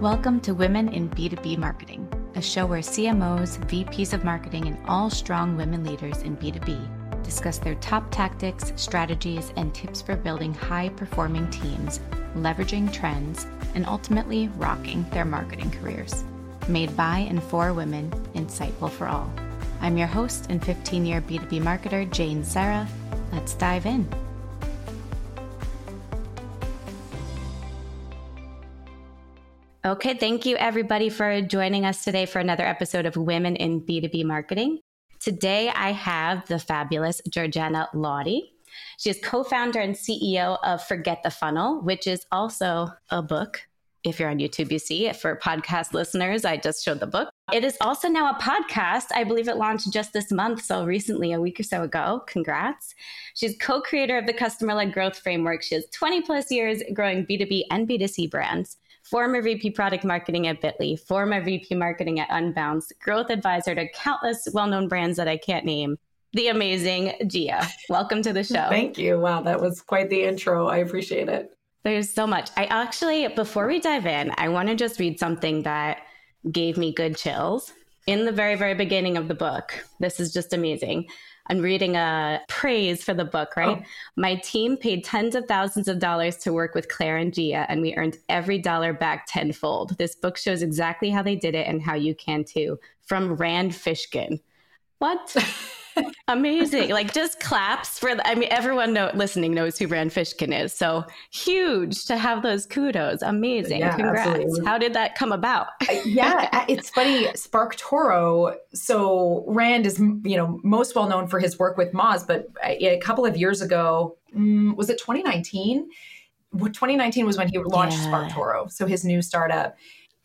Welcome to Women in B2B Marketing, a show where CMOs, VPs of marketing, and all strong women leaders in B2B discuss their top tactics, strategies, and tips for building high performing teams, leveraging trends, and ultimately rocking their marketing careers. Made by and for women, insightful for all. I'm your host and 15 year B2B marketer, Jane Serra. Let's dive in. Okay, thank you everybody for joining us today for another episode of Women in B2B Marketing. Today I have the fabulous Georgiana Laudi. She is co founder and CEO of Forget the Funnel, which is also a book. If you're on YouTube, you see it. For podcast listeners, I just showed the book. It is also now a podcast. I believe it launched just this month, so recently, a week or so ago. Congrats. She's co creator of the Customer Led Growth Framework. She has 20 plus years growing B2B and B2C brands former VP product marketing at Bitly, former VP marketing at Unbounce, growth advisor to countless well known brands that I can't name. The amazing Gia. Welcome to the show. Thank you. Wow, that was quite the intro. I appreciate it. There's so much. I actually, before we dive in, I want to just read something that gave me good chills in the very, very beginning of the book. This is just amazing. I'm reading a praise for the book, right? Oh. My team paid tens of thousands of dollars to work with Claire and Gia, and we earned every dollar back tenfold. This book shows exactly how they did it and how you can too. From Rand Fishkin. What? Amazing. like just claps for the, I mean everyone know, listening knows who Rand Fishkin is. So huge to have those kudos. Amazing. Yeah, Congrats. Absolutely. How did that come about? Uh, yeah, uh, it's funny SparkToro. so Rand is you know most well known for his work with Moz, but uh, a couple of years ago, mm, was it 2019? 2019 was when he launched yeah. SparkToro, so his new startup.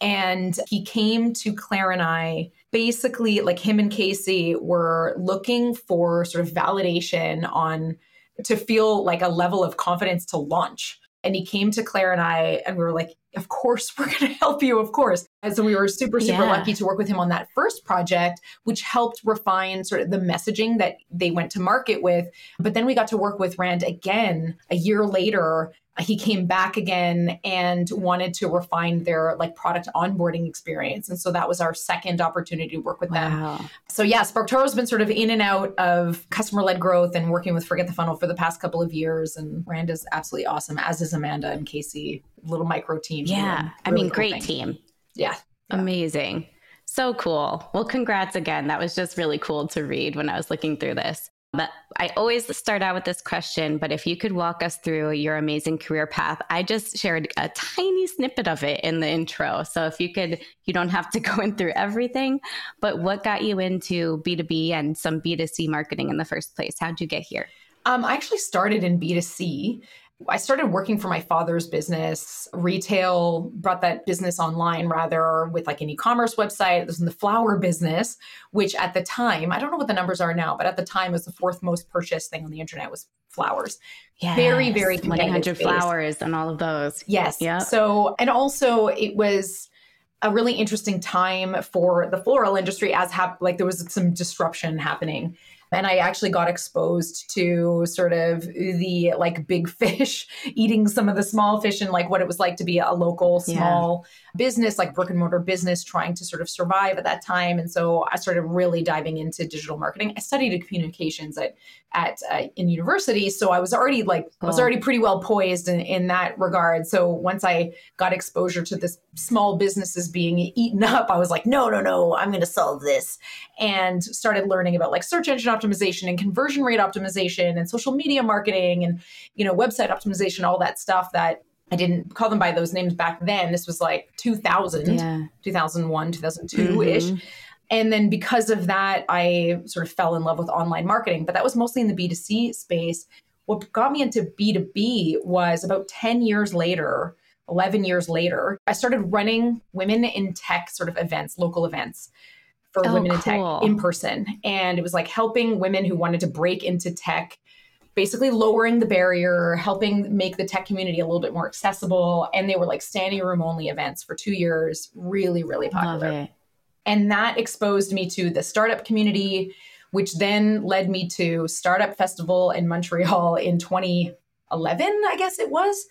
And he came to Claire and I basically like him and Casey were looking for sort of validation on to feel like a level of confidence to launch. And he came to Claire and I, and we were like, Of course, we're going to help you, of course. And so we were super, super yeah. lucky to work with him on that first project, which helped refine sort of the messaging that they went to market with. But then we got to work with Rand again a year later he came back again and wanted to refine their like product onboarding experience and so that was our second opportunity to work with wow. them so yeah SparkToro has been sort of in and out of customer led growth and working with forget the funnel for the past couple of years and rand is absolutely awesome as is amanda and casey little micro team yeah really i mean great team yeah. yeah amazing so cool. Well, congrats again. That was just really cool to read when I was looking through this. But I always start out with this question. But if you could walk us through your amazing career path, I just shared a tiny snippet of it in the intro. So if you could, you don't have to go in through everything, but what got you into B2B and some B2C marketing in the first place? How'd you get here? Um, I actually started in B2C. I started working for my father's business, retail, brought that business online rather with like an e commerce website. It was in the flower business, which at the time, I don't know what the numbers are now, but at the time was the fourth most purchased thing on the internet was flowers. Yeah, very, very 100 flowers and all of those. Yes. Yeah. So, and also it was a really interesting time for the floral industry as hap- like there was some disruption happening and I actually got exposed to sort of the like big fish eating some of the small fish and like what it was like to be a local small yeah. business, like brick and mortar business, trying to sort of survive at that time. And so I started really diving into digital marketing. I studied communications at at uh, in university, so I was already like cool. I was already pretty well poised in, in that regard. So once I got exposure to this small businesses being eaten up, I was like, no, no, no, I'm going to solve this, and started learning about like search engine optimization and conversion rate optimization and social media marketing and you know website optimization all that stuff that I didn't call them by those names back then. This was like 2000, yeah. 2001, 2002 ish. Mm-hmm. And then because of that, I sort of fell in love with online marketing, but that was mostly in the B2C space. What got me into B2B was about 10 years later, 11 years later, I started running women in tech sort of events, local events for oh, women in cool. tech in person. And it was like helping women who wanted to break into tech, basically lowering the barrier, helping make the tech community a little bit more accessible. And they were like standing room only events for two years, really, really popular. And that exposed me to the startup community, which then led me to Startup Festival in Montreal in 2011, I guess it was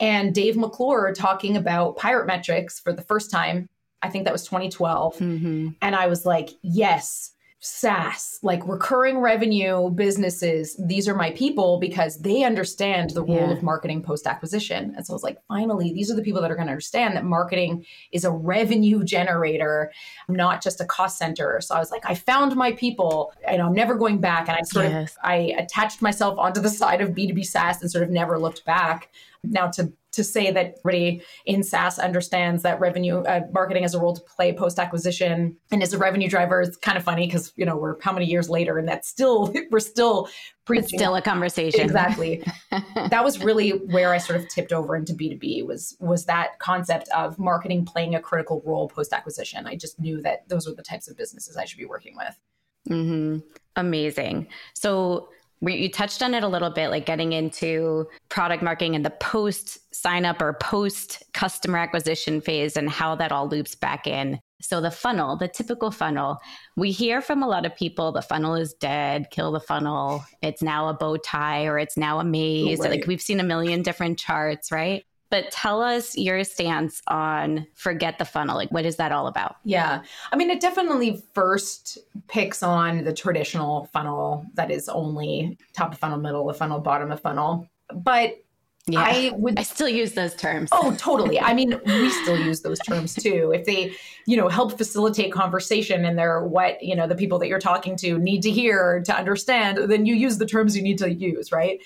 and Dave McClure talking about pirate metrics for the first time. I think that was 2012. Mm-hmm. And I was like, yes, SaaS, like recurring revenue businesses, these are my people because they understand the role yeah. of marketing post acquisition. And so I was like, finally, these are the people that are going to understand that marketing is a revenue generator, not just a cost center. So I was like, I found my people and I'm never going back. And I sort yes. of I attached myself onto the side of B2B SaaS and sort of never looked back. Now to to say that everybody in SaaS understands that revenue uh, marketing has a role to play post acquisition and is a revenue driver is kind of funny because you know we're how many years later and that's still we're still preaching. It's still a conversation. Exactly. that was really where I sort of tipped over into B2B was was that concept of marketing playing a critical role post acquisition. I just knew that those were the types of businesses I should be working with. Mm-hmm. Amazing. So you touched on it a little bit, like getting into product marketing and the post sign up or post customer acquisition phase and how that all loops back in. So, the funnel, the typical funnel, we hear from a lot of people the funnel is dead, kill the funnel. It's now a bow tie or it's now a maze. Right. Like we've seen a million different charts, right? But tell us your stance on forget the funnel. Like, what is that all about? Yeah. I mean, it definitely first picks on the traditional funnel that is only top of funnel, middle of funnel, bottom of funnel. But yeah, I would I still use those terms. Oh, totally. I mean, we still use those terms too. If they, you know, help facilitate conversation and they're what, you know, the people that you're talking to need to hear to understand, then you use the terms you need to use, right?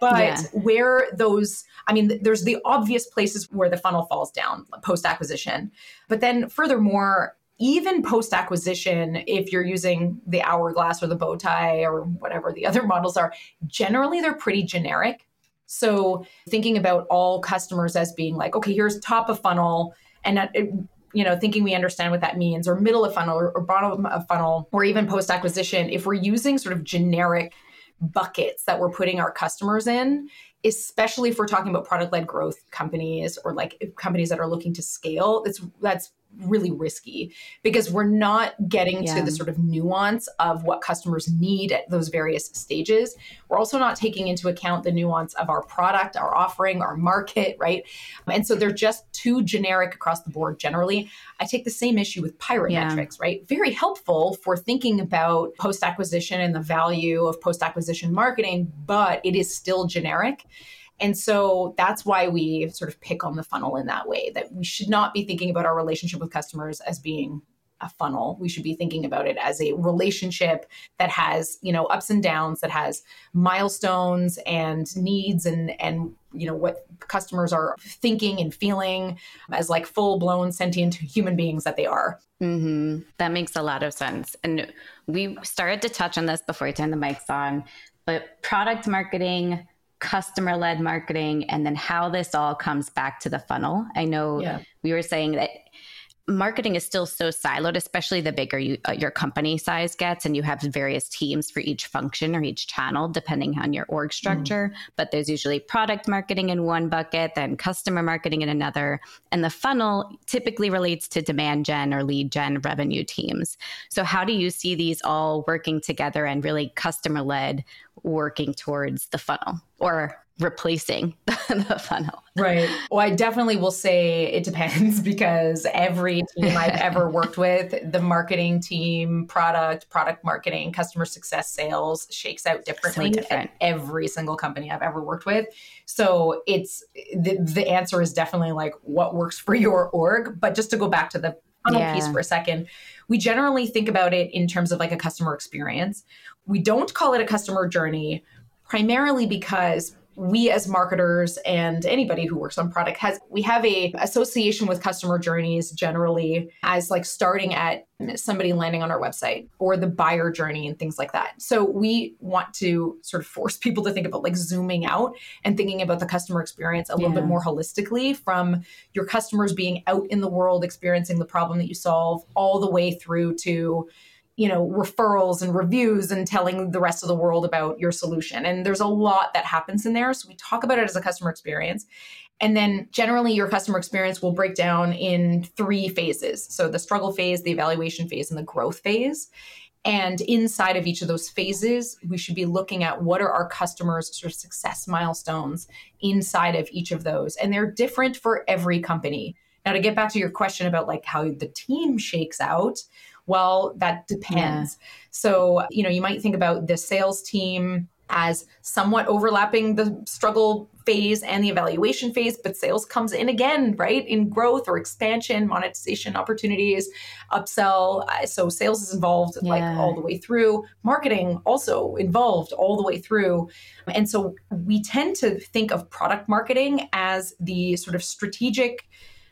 But yeah. where those, I mean, there's the obvious places where the funnel falls down post acquisition. But then furthermore, even post acquisition, if you're using the hourglass or the bow tie or whatever the other models are, generally they're pretty generic. So thinking about all customers as being like, okay, here's top of funnel, and that, you know, thinking we understand what that means, or middle of funnel, or, or bottom of funnel, or even post acquisition, if we're using sort of generic buckets that we're putting our customers in especially if we're talking about product led growth companies or like companies that are looking to scale it's that's really risky because we're not getting yeah. to the sort of nuance of what customers need at those various stages. We're also not taking into account the nuance of our product, our offering, our market, right? And so they're just too generic across the board generally. I take the same issue with pirate yeah. metrics, right? Very helpful for thinking about post acquisition and the value of post acquisition marketing, but it is still generic. And so that's why we sort of pick on the funnel in that way that we should not be thinking about our relationship with customers as being a funnel. We should be thinking about it as a relationship that has, you know, ups and downs, that has milestones and needs and and you know what customers are thinking and feeling as like full blown sentient human beings that they are. Mm-hmm. That makes a lot of sense. And we started to touch on this before I turned the mics on, but product marketing customer led marketing and then how this all comes back to the funnel. I know yeah. we were saying that marketing is still so siloed, especially the bigger you, uh, your company size gets, and you have various teams for each function or each channel, depending on your org structure. Mm. But there's usually product marketing in one bucket, then customer marketing in another. And the funnel typically relates to demand gen or lead gen revenue teams. So, how do you see these all working together and really customer led working towards the funnel or replacing the funnel. Right. Well, I definitely will say it depends because every team I've ever worked with, the marketing team, product, product marketing, customer success, sales shakes out differently so different. at every single company I've ever worked with. So it's the, the answer is definitely like what works for your org. But just to go back to the funnel yeah. piece for a second, we generally think about it in terms of like a customer experience. We don't call it a customer journey primarily because we as marketers and anybody who works on product has we have a association with customer journeys generally as like starting at somebody landing on our website or the buyer journey and things like that so we want to sort of force people to think about like zooming out and thinking about the customer experience a yeah. little bit more holistically from your customers being out in the world experiencing the problem that you solve all the way through to you know referrals and reviews and telling the rest of the world about your solution. And there's a lot that happens in there. So we talk about it as a customer experience. And then generally your customer experience will break down in three phases. So the struggle phase the evaluation phase and the growth phase. And inside of each of those phases, we should be looking at what are our customers' sort of success milestones inside of each of those. And they're different for every company. Now, to get back to your question about like how the team shakes out, well, that depends. Yeah. So, you know, you might think about the sales team as somewhat overlapping the struggle phase and the evaluation phase, but sales comes in again, right? In growth or expansion, monetization opportunities, upsell. So sales is involved yeah. like all the way through. Marketing also involved all the way through. And so we tend to think of product marketing as the sort of strategic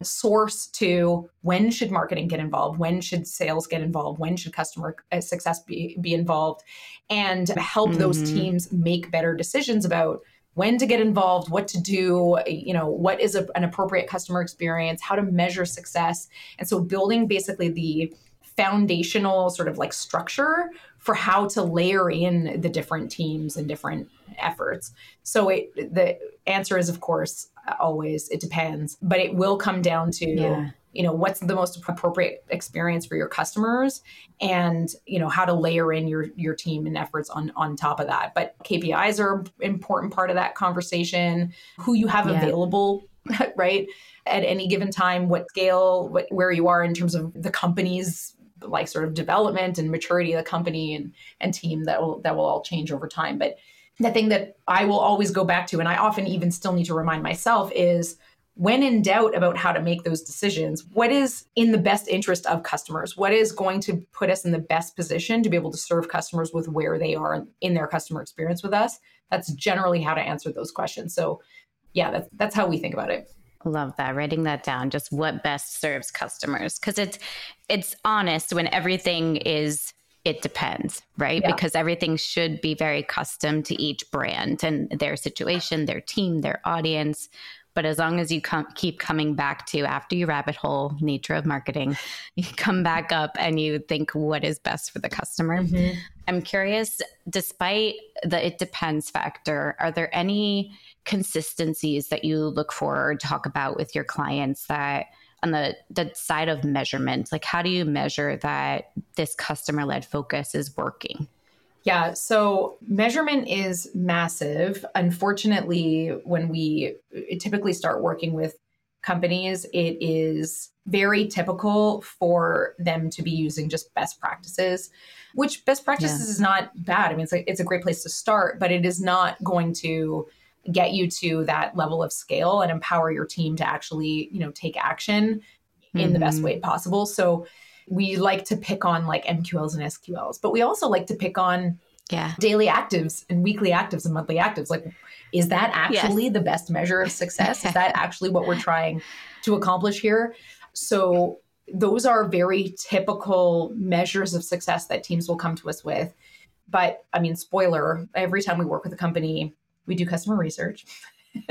source to when should marketing get involved when should sales get involved when should customer uh, success be, be involved and help mm-hmm. those teams make better decisions about when to get involved what to do you know what is a, an appropriate customer experience how to measure success and so building basically the foundational sort of like structure for how to layer in the different teams and different efforts. So it the answer is of course always it depends, but it will come down to yeah. you know what's the most appropriate experience for your customers and you know how to layer in your your team and efforts on on top of that. But KPIs are an important part of that conversation, who you have yeah. available, right? At any given time, what scale, what where you are in terms of the company's like sort of development and maturity of the company and and team that will that will all change over time. But the thing that I will always go back to, and I often even still need to remind myself, is when in doubt about how to make those decisions, what is in the best interest of customers? What is going to put us in the best position to be able to serve customers with where they are in their customer experience with us? That's generally how to answer those questions. So, yeah, that's, that's how we think about it. Love that. Writing that down, just what best serves customers. Because it's it's honest when everything is it depends, right? Yeah. Because everything should be very custom to each brand and their situation, their team, their audience. But as long as you com- keep coming back to after you rabbit hole nature of marketing, you come back up and you think what is best for the customer. Mm-hmm. I'm curious, despite the it depends factor, are there any consistencies that you look for or talk about with your clients that on the, the side of measurement like how do you measure that this customer led focus is working yeah, so measurement is massive. Unfortunately, when we typically start working with companies, it is very typical for them to be using just best practices, which best practices yeah. is not bad. I mean, it's a, it's a great place to start, but it is not going to get you to that level of scale and empower your team to actually, you know, take action in mm-hmm. the best mm-hmm. way possible. So we like to pick on like MQLs and SQLs, but we also like to pick on yeah. daily actives and weekly actives and monthly actives. Like, is that actually yes. the best measure of success? is that actually what we're trying to accomplish here? So those are very typical measures of success that teams will come to us with. But I mean, spoiler, every time we work with a company, we do customer research.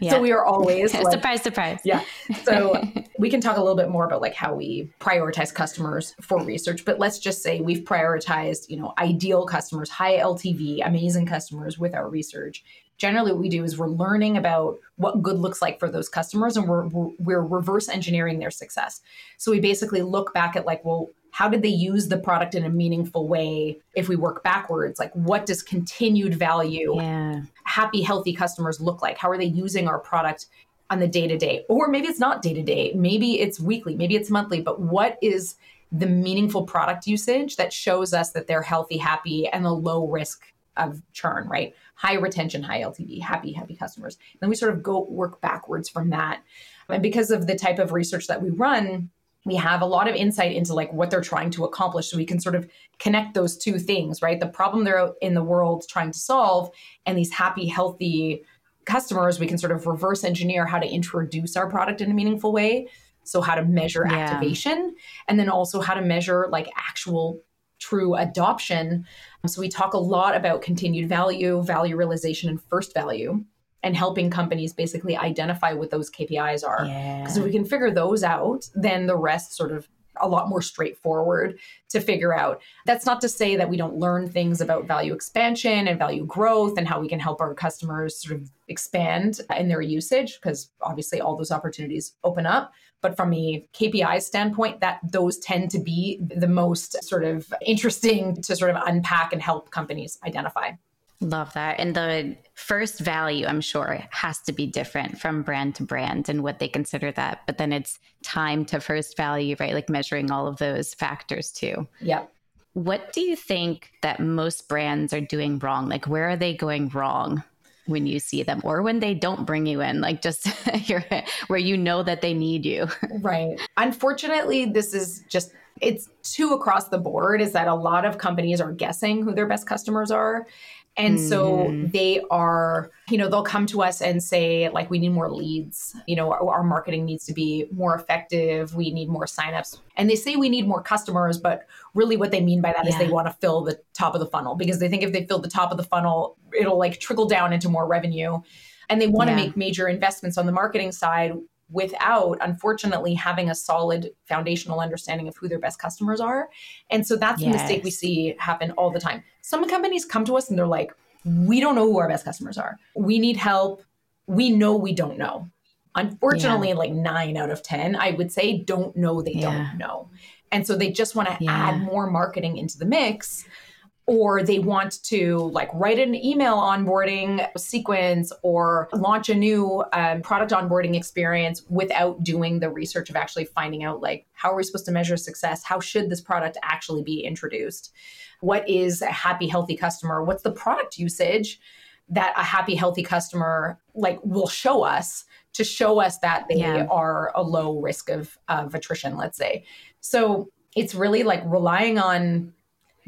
yeah. So we are always like, surprise, surprise. Yeah. So we can talk a little bit more about like how we prioritize customers for research, but let's just say we've prioritized, you know, ideal customers, high LTV, amazing customers with our research. Generally, what we do is we're learning about what good looks like for those customers, and we're we're reverse engineering their success. So we basically look back at like, well, how did they use the product in a meaningful way if we work backwards? Like what does continued value yeah. happy healthy customers look like? How are they using our product on the day to day or maybe it's not day to day maybe it's weekly. Maybe it's monthly. But what is the meaningful product usage that shows us that they're healthy happy and a low risk of churn right? High retention high ltv happy happy customers. Then we sort of go work backwards from that. And because of the type of research that we run we have a lot of insight into like what they're trying to accomplish so we can sort of connect those two things right? The problem they're in the world trying to solve and these happy healthy customers we can sort of reverse engineer how to introduce our product in a meaningful way. So how to measure yeah. activation and then also how to measure like actual true adoption. So we talk a lot about continued value value realization and first value and helping companies basically identify what those KPIs are. Because yeah. if we can figure those out, then the rest sort of a lot more straightforward to figure out. That's not to say that we don't learn things about value expansion and value growth and how we can help our customers sort of expand in their usage, because obviously all those opportunities open up. But from a KPI standpoint, that those tend to be the most sort of interesting to sort of unpack and help companies identify. Love that. And the first value, I'm sure, has to be different from brand to brand and what they consider that. But then it's time to first value, right? Like measuring all of those factors too. Yeah. What do you think that most brands are doing wrong? Like, where are they going wrong when you see them or when they don't bring you in? Like, just where you know that they need you. right. Unfortunately, this is just it's too across the board is that a lot of companies are guessing who their best customers are and mm-hmm. so they are, you know, they'll come to us and say, like, we need more leads. You know, our, our, marketing needs to be more effective. We need more signups. And they say we need more customers, but really what they mean by that yeah. is they want to fill the top of the funnel because they think if they fill the top of the funnel, it'll like trickle down into more revenue. And they want to yeah. make major investments on the marketing side without unfortunately having a solid foundational understanding of who their best customers are and so that's yes. the mistake we see happen all the time some companies come to us and they're like we don't know who our best customers are we need help we know we don't know unfortunately yeah. like 9 out of 10 i would say don't know they yeah. don't know and so they just want to yeah. add more marketing into the mix or they want to like write an email onboarding sequence or launch a new um, product onboarding experience without doing the research of actually finding out like how are we supposed to measure success? How should this product actually be introduced? What is a happy healthy customer? What's the product usage that a happy healthy customer like will show us to show us that they yeah. are a low risk of, of attrition let's say? So it's really like relying on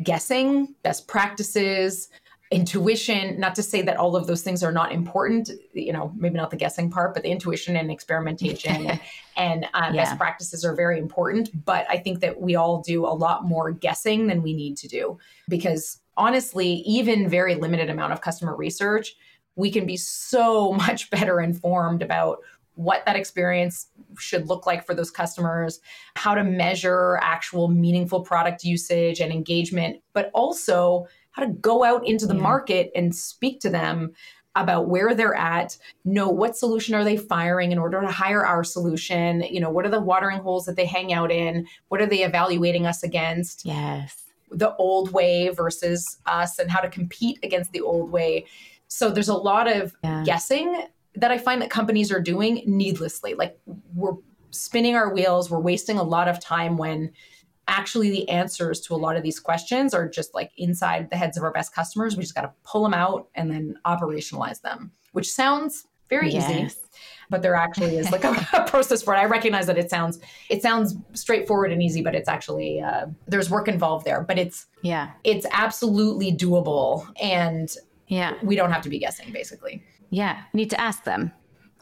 guessing, best practices, intuition not to say that all of those things are not important you know maybe not the guessing part but the intuition and experimentation and, and uh, yeah. best practices are very important but i think that we all do a lot more guessing than we need to do because honestly even very limited amount of customer research we can be so much better informed about what that experience should look like for those customers, how to measure actual meaningful product usage and engagement, but also how to go out into the yeah. market and speak to them about where they're at know what solution are they firing in order to hire our solution you know what are the watering holes that they hang out in what are they evaluating us against yes the old way versus us and how to compete against the old way so there's a lot of yeah. guessing that I find that companies are doing needlessly. Like we're spinning our wheels, we're wasting a lot of time when actually the answers to a lot of these questions are just like inside the heads of our best customers. We just got to pull them out and then operationalize them, which sounds very yes. easy. But there actually is like a, a, process for it. I recognize that it sounds it sounds straightforward and easy, but it's actually uh, there's work involved there. But it's yeah, it's absolutely doable, and yeah, we don't have to be guessing basically. Yeah, need to ask them.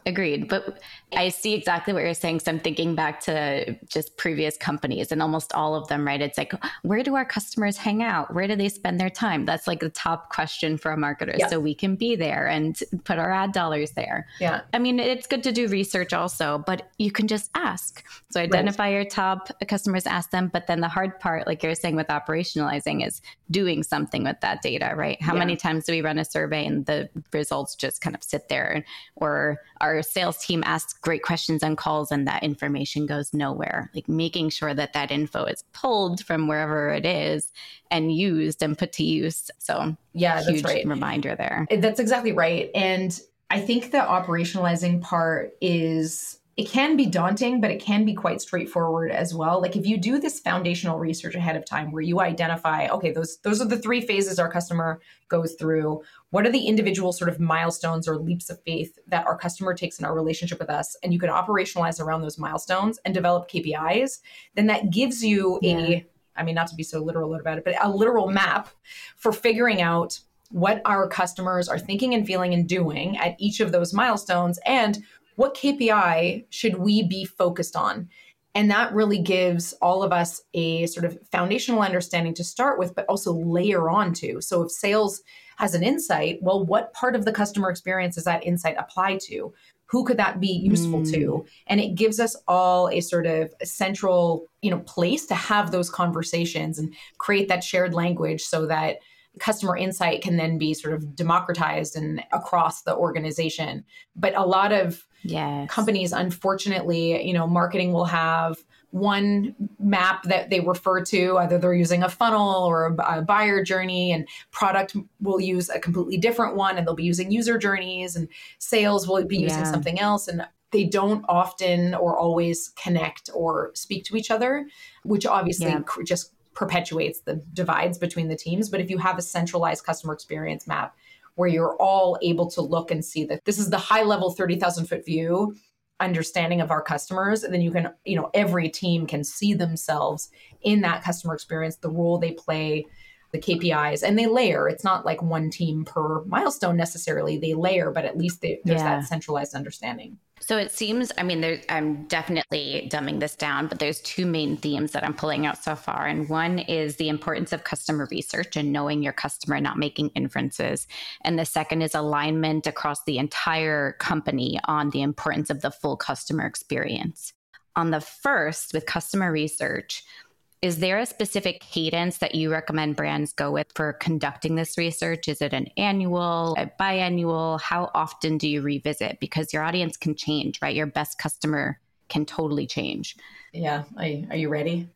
Agreed. But I see exactly what you're saying. So I'm thinking back to just previous companies and almost all of them, right? It's like, where do our customers hang out? Where do they spend their time? That's like the top question for a marketer. Yeah. So we can be there and put our ad dollars there. Yeah. I mean, it's good to do research also, but you can just ask. So identify right. your top customers, ask them. But then the hard part, like you're saying with operationalizing, is doing something with that data, right? How yeah. many times do we run a survey and the results just kind of sit there or our sales team asks great questions on calls and that information goes nowhere. Like making sure that that info is pulled from wherever it is and used and put to use. So yeah huge right. reminder there. That's exactly right. And i think the operationalizing part is it can be daunting, but it can be quite straightforward as well. Like if you do this foundational research ahead of time where you identify, okay, those those are the three phases our customer goes through. What are the individual sort of milestones or leaps of faith that our customer takes in our relationship with us? And you can operationalize around those milestones and develop KPIs, then that gives you yeah. a I mean, not to be so literal about it, but a literal map for figuring out what our customers are thinking and feeling and doing at each of those milestones and what KPI should we be focused on? And that really gives all of us a sort of foundational understanding to start with, but also layer on to. So if sales has an insight, well, what part of the customer experience does that insight apply to? Who could that be useful mm. to? And it gives us all a sort of central, you know, place to have those conversations and create that shared language so that customer insight can then be sort of democratized and across the organization. But a lot of yes. companies, unfortunately, you know, marketing will have one map that they refer to either they're using a funnel or a, buyer journey and product will use a completely different one and they'll be using user journeys and sales will be using yeah. something else and they don't often or always connect or speak to each other which obviously yeah. just perpetuates the divides between the teams. But if you have a centralized customer experience map where you're all able to look and see that this is the high level 30,000 foot view understanding of our customers. And then you can you know every team can see themselves in that customer experience the role they play the KPIs and they layer it's not like one team per milestone necessarily they layer but at least they, there's yeah. that centralized understanding so it seems, I mean, there, I'm definitely dumbing this down, but there's two main themes that I'm pulling out so far. And one is the importance of customer research and knowing your customer, not making inferences. And the second is alignment across the entire company on the importance of the full customer experience. On the first, with customer research, is there a specific cadence that you recommend brands go with for conducting this research? Is it an annual, a biannual? How often do you revisit? Because your audience can change, right? Your best customer can totally change. Yeah. Are, are you ready?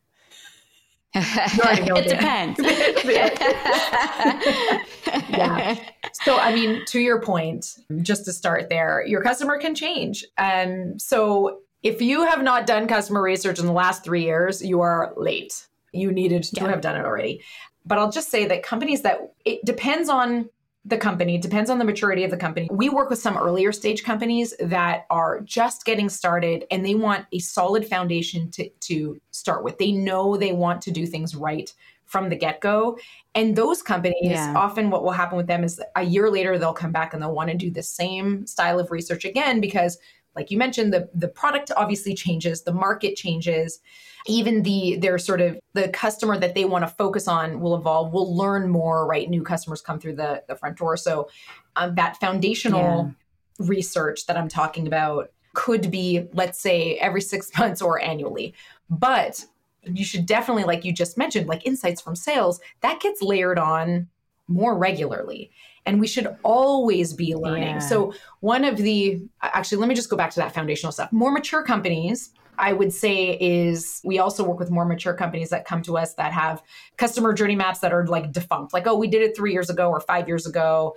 it depends. yeah. So, I mean, to your point, just to start there, your customer can change. Um, so, if you have not done customer research in the last three years, you are late. You needed to yeah. have done it already. But I'll just say that companies that it depends on the company, depends on the maturity of the company. We work with some earlier stage companies that are just getting started and they want a solid foundation to, to start with. They know they want to do things right from the get go. And those companies, yeah. often what will happen with them is a year later, they'll come back and they'll want to do the same style of research again because like you mentioned the the product obviously changes the market changes. Even the their sort of the customer that they want to focus on will evolve we'll learn more right? New customers come through the the front door. So um, that foundational yeah. research that i'm talking about could be let's say every six months or annually. But you should definitely like you just mentioned like insights from sales that gets layered on more regularly and we should always be learning. Yeah. So, one of the actually, let me just go back to that foundational stuff. More mature companies I would say is we also work with more mature companies that come to us that have customer journey maps that are like defunct. Like, oh, we did it three years ago or five years ago.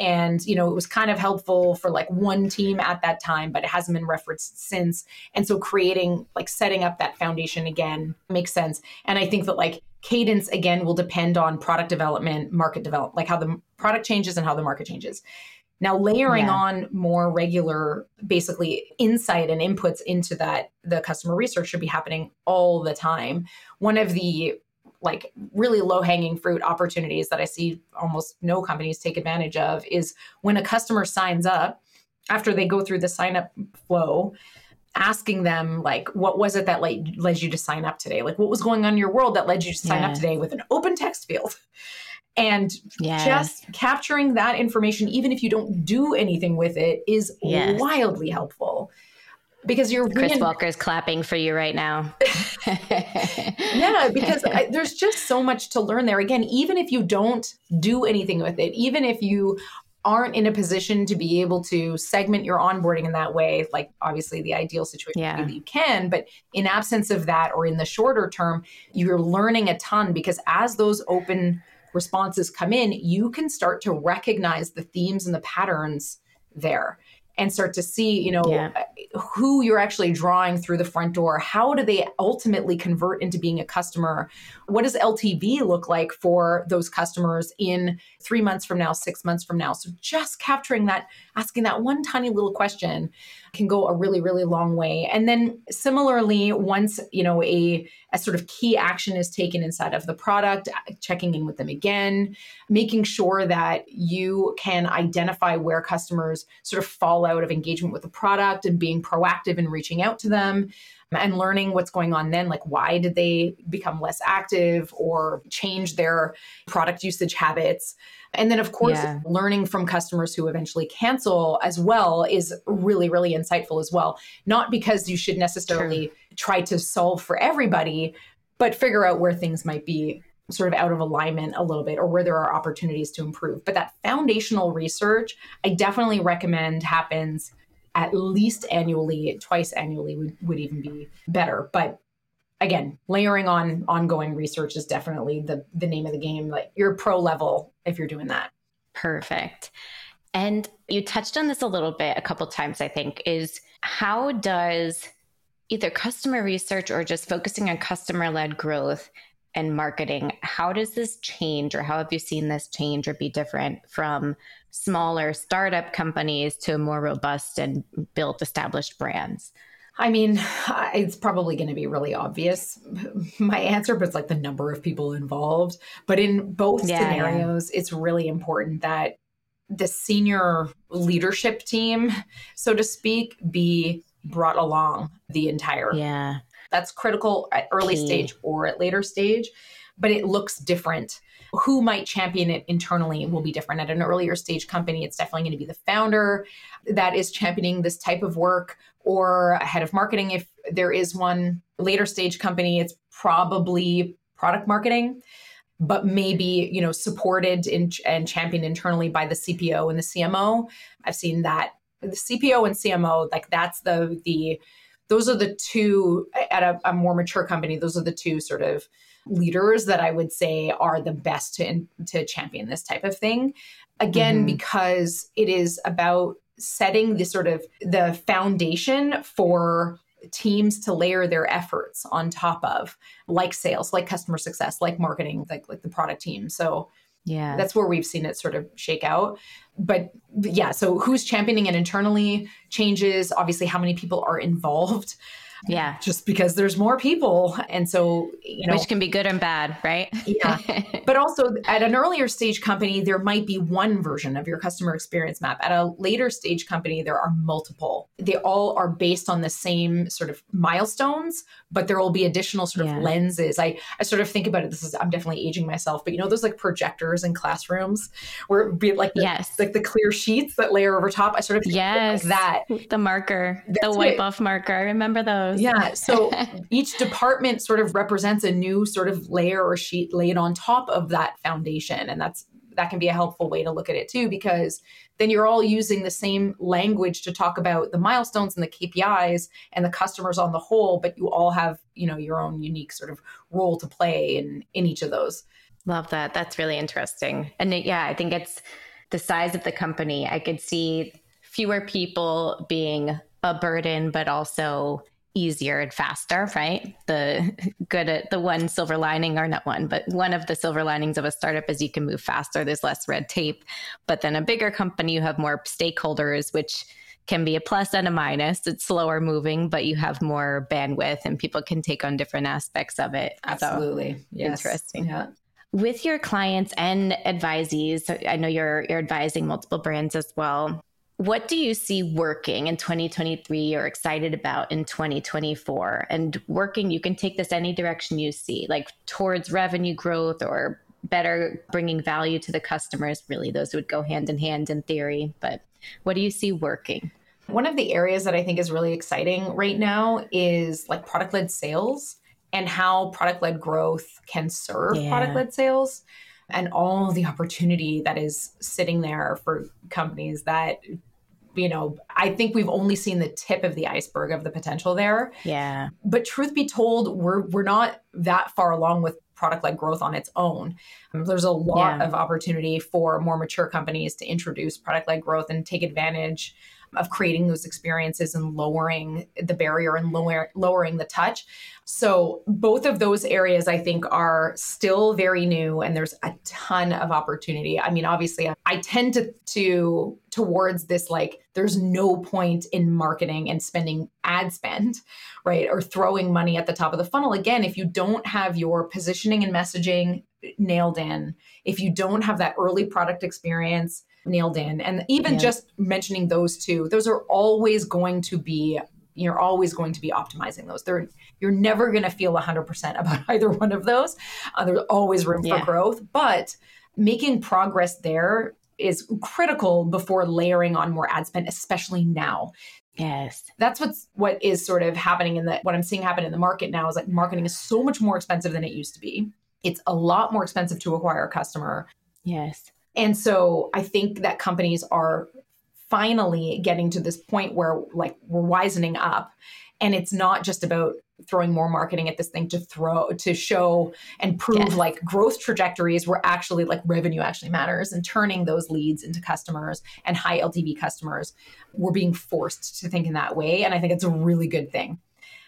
And, you know, it was kind of helpful for like one team at that time, but it hasn't been referenced since. And so creating, like setting up that foundation again makes sense. And I think that like cadence again will depend on product development, market development, like how the product changes and how the market changes. Now, layering yeah. on more regular, basically insight and inputs into that, the customer research should be happening all the time. One of the like really low hanging fruit opportunities that I see almost no companies take advantage of is when a customer signs up after they go through the sign up flow asking them like what was it that led, led you to sign up today like what was going on in your world that led you to sign up today with an open text field and yes. just capturing that information, even if you don't do anything with it, is yes. wildly helpful because you're Chris re- Walker's clapping for you right now. yeah, because I, there's just so much to learn there. Again, even if you don't do anything with it, even if you aren't in a position to be able to segment your onboarding in that way, like obviously the ideal situation yeah. you can, but in absence of that or in the shorter term, you're learning a ton because as those open responses come in, you can start to recognize the themes and the patterns there and start to see, you know, yeah. Uh, who you're actually drawing through the front door. How do they ultimately convert into being a customer? What does LTV look like for those customers in three months from now, six months from now? So just capturing that, asking that one tiny little question can go a really, really long way. And then similarly, once, you know, a, a sort of key action is taken inside of the product, checking in with them again, making sure that you can identify where customers sort of fall out of engagement with the product and being proactive and reaching out to them and learning what's going on then like why did they become less active or change their product usage habits and then of course yeah. learning from customers who eventually cancel as well is really really insightful as well not because you should necessarily True. try to solve for everybody but figure out where things might be sort of out of alignment a little bit or where there are opportunities to improve. But that foundational research, I definitely recommend happens at least annually, twice annually would, would even be better. But again, layering on ongoing research is definitely the the name of the game. Like you're pro level if you're doing that. Perfect. And you touched on this a little bit a couple times, I think, is how does either customer research or just focusing on customer led growth and marketing, how does this change or how have you seen this change or be different from smaller startup companies to more robust and built established brands? I mean, it's probably going to be really obvious, my answer, but it's like the number of people involved. But in both yeah, scenarios, yeah. it's really important that the senior leadership team, so to speak, be brought along the entire yeah that's critical at early Key. stage or at later stage, but it looks different. Who might champion it internally will be different. At an earlier stage company, it's definitely going to be the founder that is championing this type of work or a head of marketing. If there is one later stage company, it's probably product marketing but maybe you know supported in, and championed internally by the CPO and the CMO. I've seen that the CPO and CMO like that's the the those are the two at a, a, more mature company those are the two sort of leaders that i would say are the best to to champion this type of thing again mm-hmm. because it is about setting the sort of the foundation for teams to layer their efforts on top of like sales like customer success like marketing like like the product team so yeah. That's where we've seen it sort of shake out. But yeah, so who's championing it internally changes, obviously, how many people are involved. Yeah. Just because there's more people. And so, you know, which can be good and bad, right? yeah. But also at an earlier stage company, there might be one version of your customer experience map. At a later stage company, there are multiple. They all are based on the same sort of milestones, but there will be additional sort of yeah. lenses. I, I sort of think about it. This is, I'm definitely aging myself, but you know, those like projectors in classrooms where it be like, the, yes, like the clear sheets that layer over top. I sort of yes, like that. The marker, That's the wipe off marker. I remember those. Yeah. So each department sort of represents a new sort of layer or sheet laid on top of that foundation. And that's that can be a helpful way to look at it too, because then you're all using the same language to talk about the milestones and the KPIs and the customers on the whole, but you all have, you know, your own unique sort of role to play in in each of those. Love that. That's really interesting. And it, yeah, I think it's the size of the company. I could see fewer people being a burden, but also easier and faster, right? The good at the one silver lining, or not one, but one of the silver linings of a startup is you can move faster. There's less red tape. But then a bigger company, you have more stakeholders, which can be a plus and a minus. It's slower moving, but you have more bandwidth and people can take on different aspects of it. Absolutely. So, yes. Interesting. Yeah. With your clients and advisees, I know you're you're advising multiple brands as well. What do you see working in 2023 or excited about in 2024? And working, you can take this any direction you see, like towards revenue growth or better bringing value to the customers. Really, those would go hand in hand in theory. But what do you see working? One of the areas that I think is really exciting right now is like product led sales and how product led growth can serve yeah. product led sales and all the opportunity that is sitting there for companies that you know i think we've only seen the tip of the iceberg of the potential there. Yeah. But truth be told we're we're not that far along with product led growth on its own. Um, there's a lot yeah. of opportunity for more mature companies to introduce product led growth and take advantage of creating those experiences and lowering the barrier and lower, lowering the touch. So, both of those areas I think are still very new and there's a ton of opportunity. I mean, obviously, I tend to, to towards this like there's no point in marketing and spending ad spend, right? Or throwing money at the top of the funnel again if you don't have your positioning and messaging nailed in, if you don't have that early product experience nailed in. And even yeah. just mentioning those two, those are always going to be you're always going to be optimizing those. They're, you're never going to feel 100% about either one of those. Uh, there's always room yeah. for growth, but making progress there is critical before layering on more ad spend, especially now. Yes. That's what's what is sort of happening in the what I'm seeing happen in the market now is like marketing is so much more expensive than it used to be. It's a lot more expensive to acquire a customer. Yes. And so I think that companies are finally getting to this point where like we're wisening up. And it's not just about throwing more marketing at this thing to throw to show and prove yes. like growth trajectories where actually like revenue actually matters and turning those leads into customers and high LTV customers. We're being forced to think in that way. And i think it's a really good thing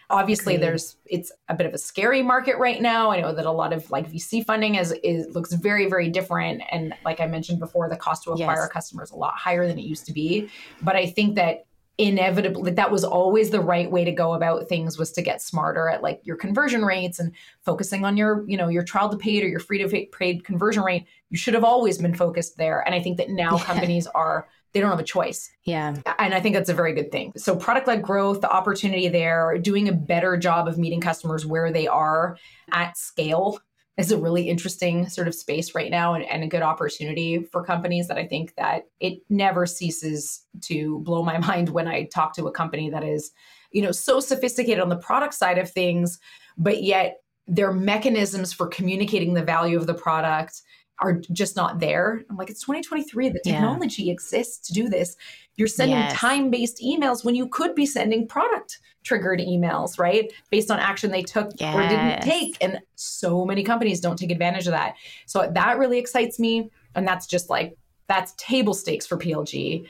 obviously there's it's a bit of a scary market right now. I know that a lot of like vc funding is, is looks very very different. And like i mentioned before the cost to acquire yes. customers a lot higher than it used to be. But i think that inevitably that was always the right way to go about things was to get smarter at like your conversion rates and focusing on your you know your trial to paid or your free to paid conversion rate. You should have always been focused there. And i think that now companies are they don't have a choice. Yeah. And i think that's a very good thing. So product led growth the opportunity there doing a better job of meeting customers where they are at scale is a really interesting sort of space right now and, and, a good opportunity for companies that I think that it never ceases to blow my mind when I talk to a company that is, you know, so sophisticated on the product side of things, but yet their mechanisms for communicating the value of the product are just not there. I'm like, it's 2023. The technology yeah. exists to do this. You're sending yes. time based emails when you could be sending product triggered emails, right? Based on action they took yes. or didn't take. And so many companies don't take advantage of that. So that really excites me. And that's just like, that's table stakes for PLG.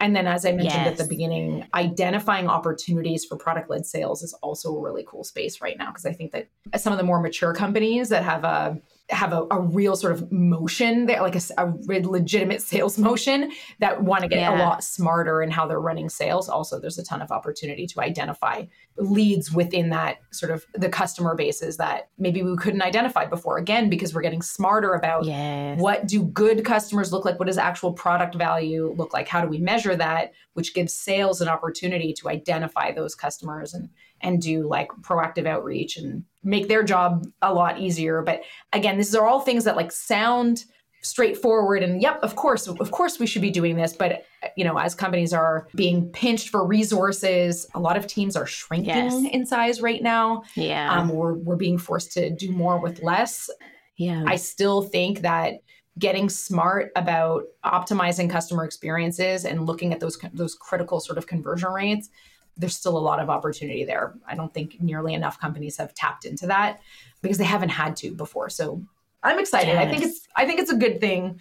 And then, as I mentioned yes. at the beginning, identifying opportunities for product led sales is also a really cool space right now because I think that some of the more mature companies that have a have a, a real sort of motion there, like a, a legitimate sales motion that want to get yeah. a lot smarter in how they're running sales. Also, there's a ton of opportunity to identify leads within that sort of the customer bases that maybe we couldn't identify before. Again, because we're getting smarter about yes. what do good customers look like? What does actual product value look like? How do we measure that? Which gives sales an opportunity to identify those customers and and do like proactive outreach and make their job a lot easier. But again, these are all things that like sound straightforward and yep of course of course we should be doing this. But you know as companies are being pinched for resources a lot of teams are shrinking yes. in size right now. Yeah. Um, we're, we're being forced to do more with less. Yeah. I still think that getting smart about optimizing customer experiences and looking at those those critical sort of conversion rates there's still a lot of opportunity there. I don't think nearly enough companies have tapped into that because they haven't had to before. So I'm excited. Yes. I think it's I think it's a good thing,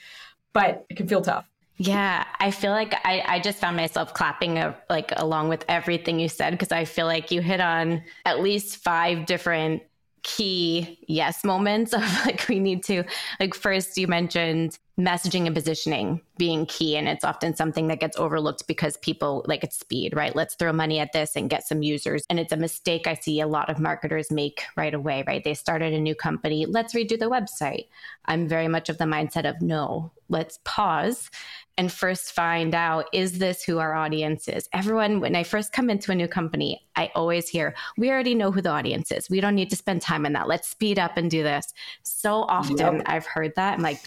but it can feel tough. Yeah, I feel like I, I just found myself clapping a, like along with everything you said because I feel like you hit on at least five different key yes moments of like we need to like first you mentioned messaging and positioning being key and it's often something that gets overlooked because people like it's speed right? Let's throw money at this and get some users. And it's a mistake i see a lot of marketers make right away right? They started a new company. Let's redo the website. I'm very much of the mindset of no let's pause and first find out is this who our audience is? Everyone when i first come into a new company i always hear we already know who the audience is. We don't need to spend time on that. Let's speed up and do this. So often yep. i've heard that. I'm like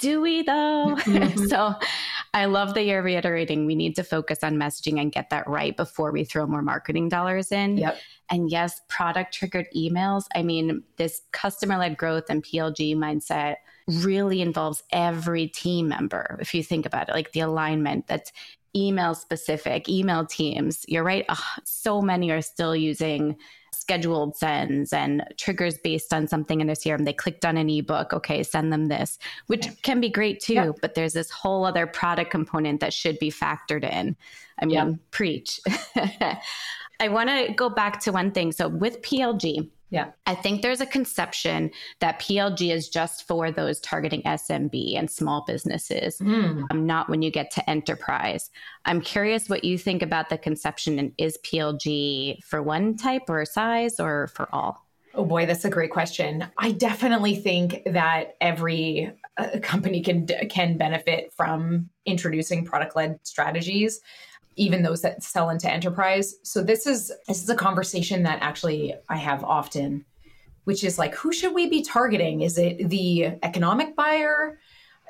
do we though? Mm-hmm. so I love that you're reiterating we need to focus on messaging and get that right before we throw more marketing dollars in. Yep. And yes, product triggered emails. I mean, this customer led growth and PLG mindset really involves every team member. If you think about it, like the alignment that's email specific, email teams. You're right. Ugh, so many are still using scheduled sends and triggers based on something in their CRM. They clicked on an ebook. Okay, send them this, which can be great too. Yep. But there's this whole other product component that should be factored in. I mean, yep. preach. I want to go back to one thing. So with PLG, yeah. I think there's a conception that PLG is just for those targeting SMB and small businesses, mm. um, not when you get to enterprise. I'm curious what you think about the conception and is PLG for one type or size or for all? Oh boy, that's a great question. I definitely think that every a company can can benefit from introducing product led strategies even those that sell into enterprise so this is this is a conversation that actually i have often which is like who should we be targeting is it the economic buyer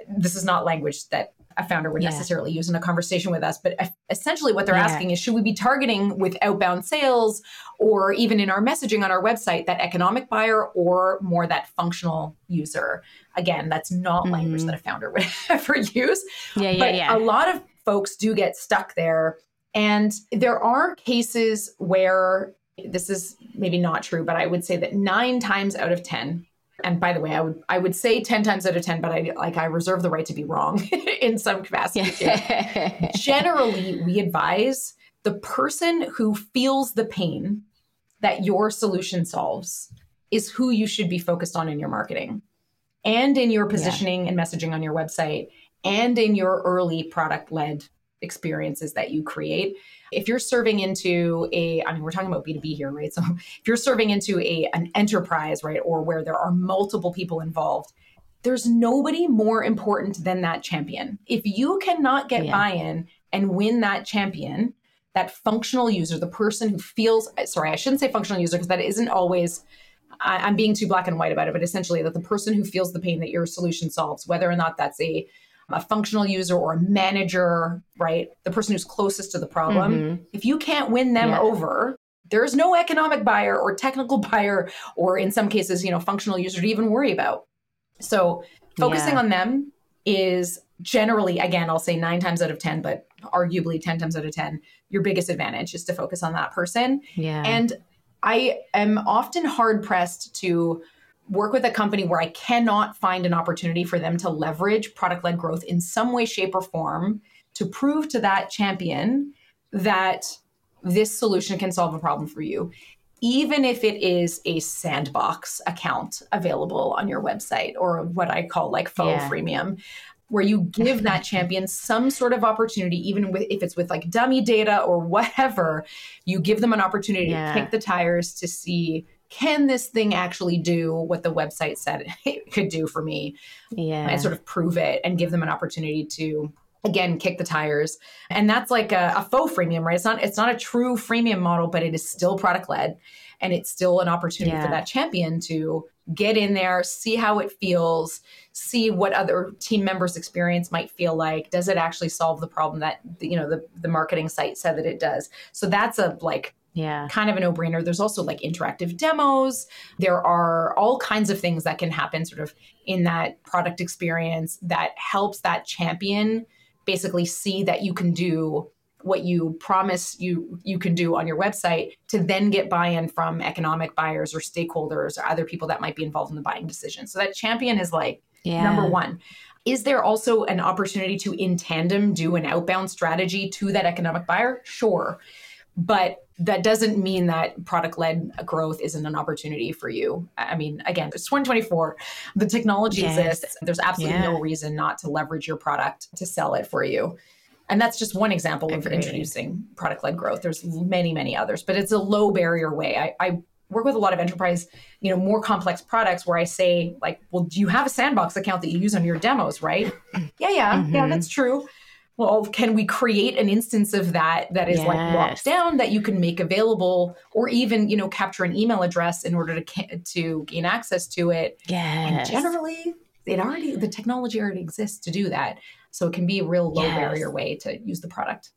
this is not language that a founder would yeah. necessarily use in a conversation with us. But essentially, what they're yeah. asking is should we be targeting with outbound sales or even in our messaging on our website that economic buyer or more that functional user? Again, that's not mm-hmm. language that a founder would ever use. Yeah, yeah, but yeah. A lot of folks do get stuck there. And there are cases where this is maybe not true, but I would say that nine times out of 10, and by the way, I would I would say 10 times out of 10, but I like I reserve the right to be wrong in some capacity. Yeah. Generally, we advise the person who feels the pain that your solution solves is who you should be focused on in your marketing and in your positioning yeah. and messaging on your website and in your early product led experiences that you create. If you're serving into a i mean we're talking about b2b here right? So if you're serving into a an enterprise right or where there are multiple people involved there's nobody more important than that champion. If you cannot get yeah. buy-in and win that champion that functional user the person who feels sorry i shouldn't say functional user because that isn't always I, am being too black and white about it, but essentially that the person who feels the pain that your solution solves, whether or not that's a a functional user or a manager, right? The person who's closest to the problem. Mm-hmm. If you can't win them yeah. over, there's no economic buyer or technical buyer, or in some cases, you know, functional user to even worry about. So focusing yeah. on them is generally, again, I'll say nine times out of 10, but arguably 10 times out of 10, your biggest advantage is to focus on that person. Yeah. And I am often hard pressed to work with a company where I cannot find an opportunity for them to leverage product led growth in some way, shape, or form to prove to that champion that this solution can solve a problem for you, even if it is a sandbox account available on your website or what I call like faux yeah. freemium. Where you give that champion some sort of opportunity, even with, if it's with like dummy data or whatever, you give them an opportunity yeah. to kick the tires to see can this thing actually do what the website said it could do for me? Yeah. And sort of prove it and give them an opportunity to again kick the tires. And that's like a, a faux freemium, right? It's not it's not a true freemium model, but it is still product led. And it's still an opportunity yeah. for that champion to get in there, see how it feels, see what other team members' experience might feel like. Does it actually solve the problem that you know the, the marketing site said that it does? So that's a like yeah. kind of a no-brainer. There's also like interactive demos. There are all kinds of things that can happen sort of in that product experience that helps that champion basically see that you can do what you promise you you can do on your website to then get buy-in from economic buyers or stakeholders or other people that might be involved in the buying decision. So that champion is like yeah. number one. Is there also an opportunity to in tandem do an outbound strategy to that economic buyer? Sure. But that doesn't mean that product led growth isn't an opportunity for you. I mean, again, it's 2024. The technology yes. exists. There's absolutely yeah. no reason not to leverage your product to sell it for you. And that's just one example Agreed. of introducing product led growth. There's many, many others, but it's a low barrier way. I, I work with a lot of enterprise, you know, more complex products where I say, like, well, do you have a sandbox account that you use on your demos, right? yeah, yeah, mm-hmm. yeah, that's true well, can we create an instance of that that is yes. like locked down that you can make available, or even you know capture an email address in order to to gain access to it? Yes. And generally, it already the technology already exists to do that, so it can be a real low yes. barrier way to use the product.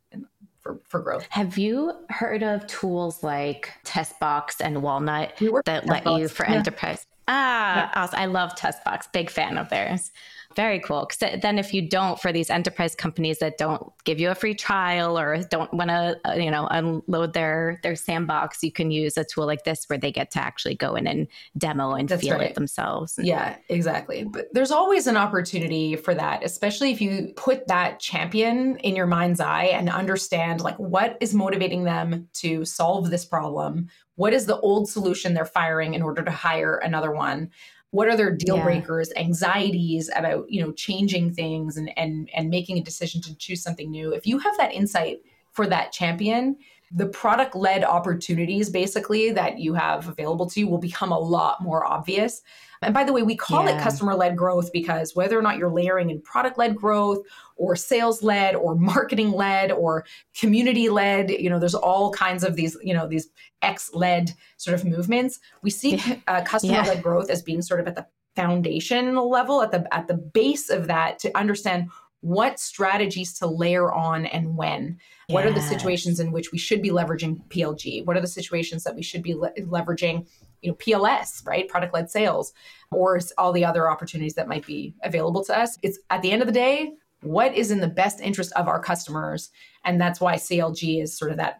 for, for growth. Have you heard of tools like Testbox and Walnut that let you for yeah. enterprise? Ah, yeah. awesome. I love Testbox. Big fan of theirs. Very cool. Because then, if you don't, for these enterprise companies that don't give you a free trial or don't want to, uh, you know, unload their their sandbox, you can use a tool like this where they get to actually go in and demo and That's feel right. it themselves. Yeah, exactly. But there's always an opportunity for that, especially if you put that champion in your mind's eye and understand like what is motivating them to solve this problem. What is the old solution they're firing in order to hire another one? What are their deal yeah. breakers anxieties about you know changing things and and and making a decision to choose something new if you have that insight for that champion the product led opportunities basically that you have available to you will become a lot more obvious. And by the way, we call yeah. it customer led growth because whether or not you're layering in product led growth or sales led or marketing led or community led, you know, there's all kinds of these, you know, these X led sort of movements. We see uh, customer led yeah. growth as being sort of at the foundational level, at the at the base of that to understand what strategies to layer on and when. Yes. What are the situations in which we should be leveraging PLG? What are the situations that we should be le- leveraging, you know, PLS, right? Product led sales, or all the other opportunities that might be available to us. It's at the end of the day, what is in the best interest of our customers? And that's why CLG is sort of that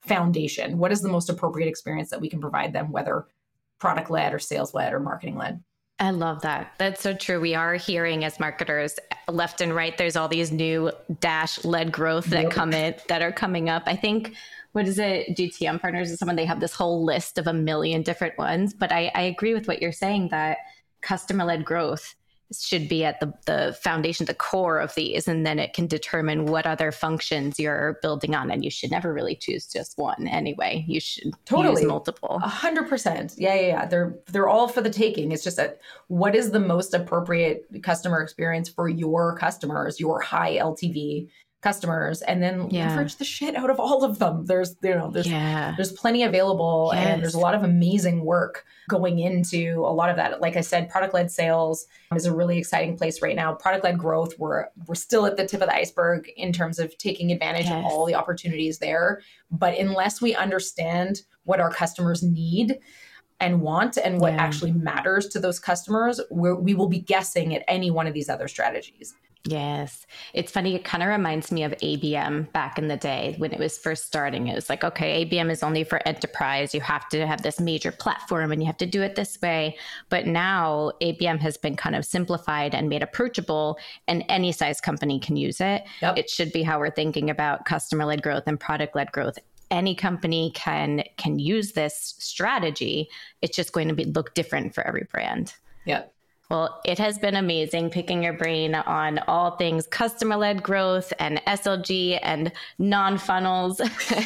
foundation. What is the most appropriate experience that we can provide them, whether product led or sales led or marketing led? I love that. That's so true. We are hearing as marketers left and right, there's all these new dash led growth that yep. come in that are coming up. I think what is it? GTM partners is someone they have this whole list of a million different ones. But I, I agree with what you're saying that customer led growth should be at the, the foundation, the core of these, and then it can determine what other functions you're building on. And you should never really choose just one anyway. You should totally use multiple. A hundred percent. Yeah, yeah, yeah. They're they're all for the taking. It's just that what is the most appropriate customer experience for your customers, your high LTV customers and then yeah. leverage the shit out of all of them. There's you know there's yeah. there's plenty available yes. and there's a lot of amazing work going into a lot of that. Like I said, product led sales is a really exciting place right now. Product led growth, we're we're still at the tip of the iceberg in terms of taking advantage yes. of all the opportunities there. But unless we understand what our customers need and want and what yeah. actually matters to those customers, we will be guessing at any one of these other strategies. Yes. It's funny. It kind of reminds me of ABM back in the day when it was first starting. It was like, okay, ABM is only for enterprise. You have to have this major platform and you have to do it this way. But now ABM has been kind of simplified and made approachable, and any size company can use it. Yep. It should be how we're thinking about customer led growth and product led growth any company can can use this strategy it's just going to be look different for every brand yeah well, it has been amazing picking your brain on all things customer led growth and SLG and non funnels.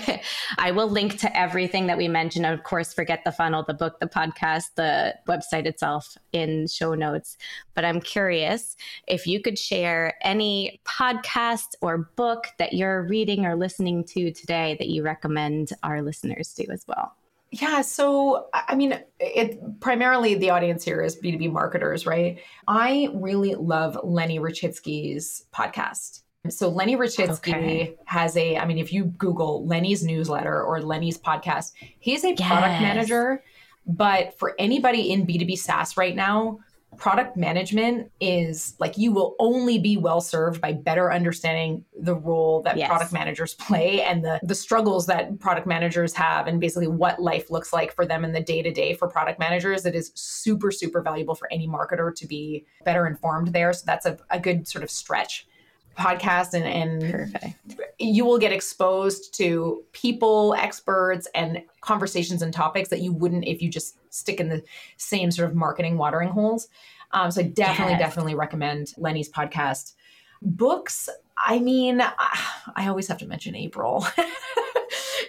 I will link to everything that we mentioned. Of course, forget the funnel, the book, the podcast, the website itself in show notes. But I'm curious if you could share any podcast or book that you're reading or listening to today that you recommend our listeners do as well. Yeah, so I mean, it primarily the audience here is B2B marketers, right? I really love Lenny Rachitsky's podcast. So Lenny Rachitsky okay. has a I mean, if you Google Lenny's newsletter or Lenny's podcast, he's a yes. product manager. But for anybody in B2B SaaS right now product management is like you will only be well served by better understanding the role that yes. product managers play and the the struggles that product managers have and basically what life looks like for them in the day to day for product managers. It is super super valuable for any marketer to be better informed there. So that's a, a good sort of stretch podcast and, and Perfect. you will get exposed to people experts and conversations and topics that you wouldn't if you just stick in the same sort of marketing watering holes um, so i definitely yes. definitely recommend lenny's podcast books i mean i, I always have to mention april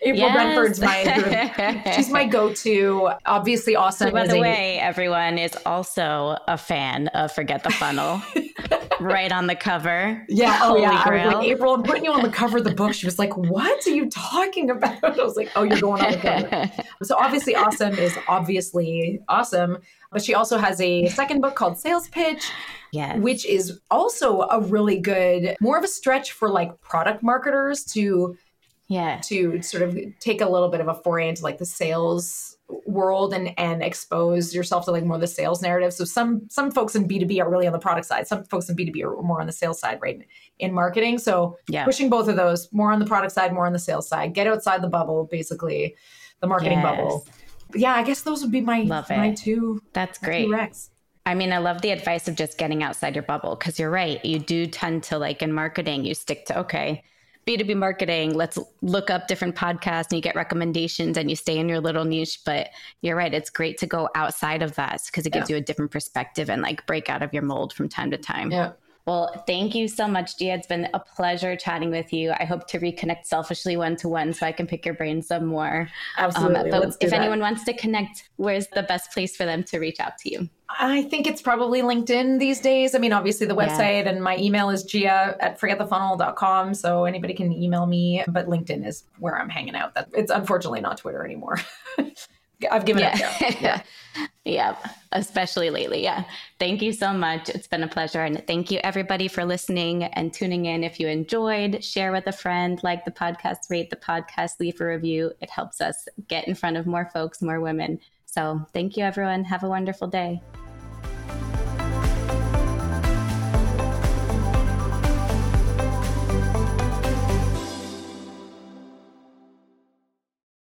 April yes. my she's my go-to. Obviously awesome. So by the a, way, everyone is also a fan of Forget the Funnel. right on the cover. Yeah. Oh yeah. I was like, April, I'm putting you on the cover of the book. She was like, What are you talking about? I was like, Oh, you're going on the cover. so obviously awesome is obviously awesome. But she also has a second book called Sales Pitch. Yes. Which is also a really good, more of a stretch for like product marketers to yeah. to sort of take a little bit of a foray into like the sales world and and expose yourself to like more of the sales narrative. So some some folks in b2b are really on the product side. Some folks in b2b are more on the sales side right in marketing. So yeah. pushing both of those more on the product side more on the sales side. Get outside the bubble basically the marketing yes. bubble. Yeah i guess those would be my love my two that's great. I mean, I love the advice of just getting outside your bubble because you're right. You do tend to like in marketing, you stick to, okay, B2B marketing, let's look up different podcasts and you get recommendations and you stay in your little niche. But you're right, it's great to go outside of that because it gives yeah. you a different perspective and like break out of your mold from time to time. Yeah. Well, thank you so much, Gia. It's been a pleasure chatting with you. I hope to reconnect selfishly one to one so I can pick your brain some more. Absolutely. Um, but if that. anyone wants to connect, where's the best place for them to reach out to you? I think it's probably LinkedIn these days. I mean, obviously the website yeah. and my email is gia at forgetthefunnel.com. So anybody can email me, but LinkedIn is where I'm hanging out. That It's unfortunately not Twitter anymore. I've given yeah. up. Yeah. yeah, especially lately. Yeah. Thank you so much. It's been a pleasure. And thank you, everybody, for listening and tuning in. If you enjoyed, share with a friend, like the podcast, rate the podcast, leave a review. It helps us get in front of more folks, more women. So thank you, everyone. Have a wonderful day.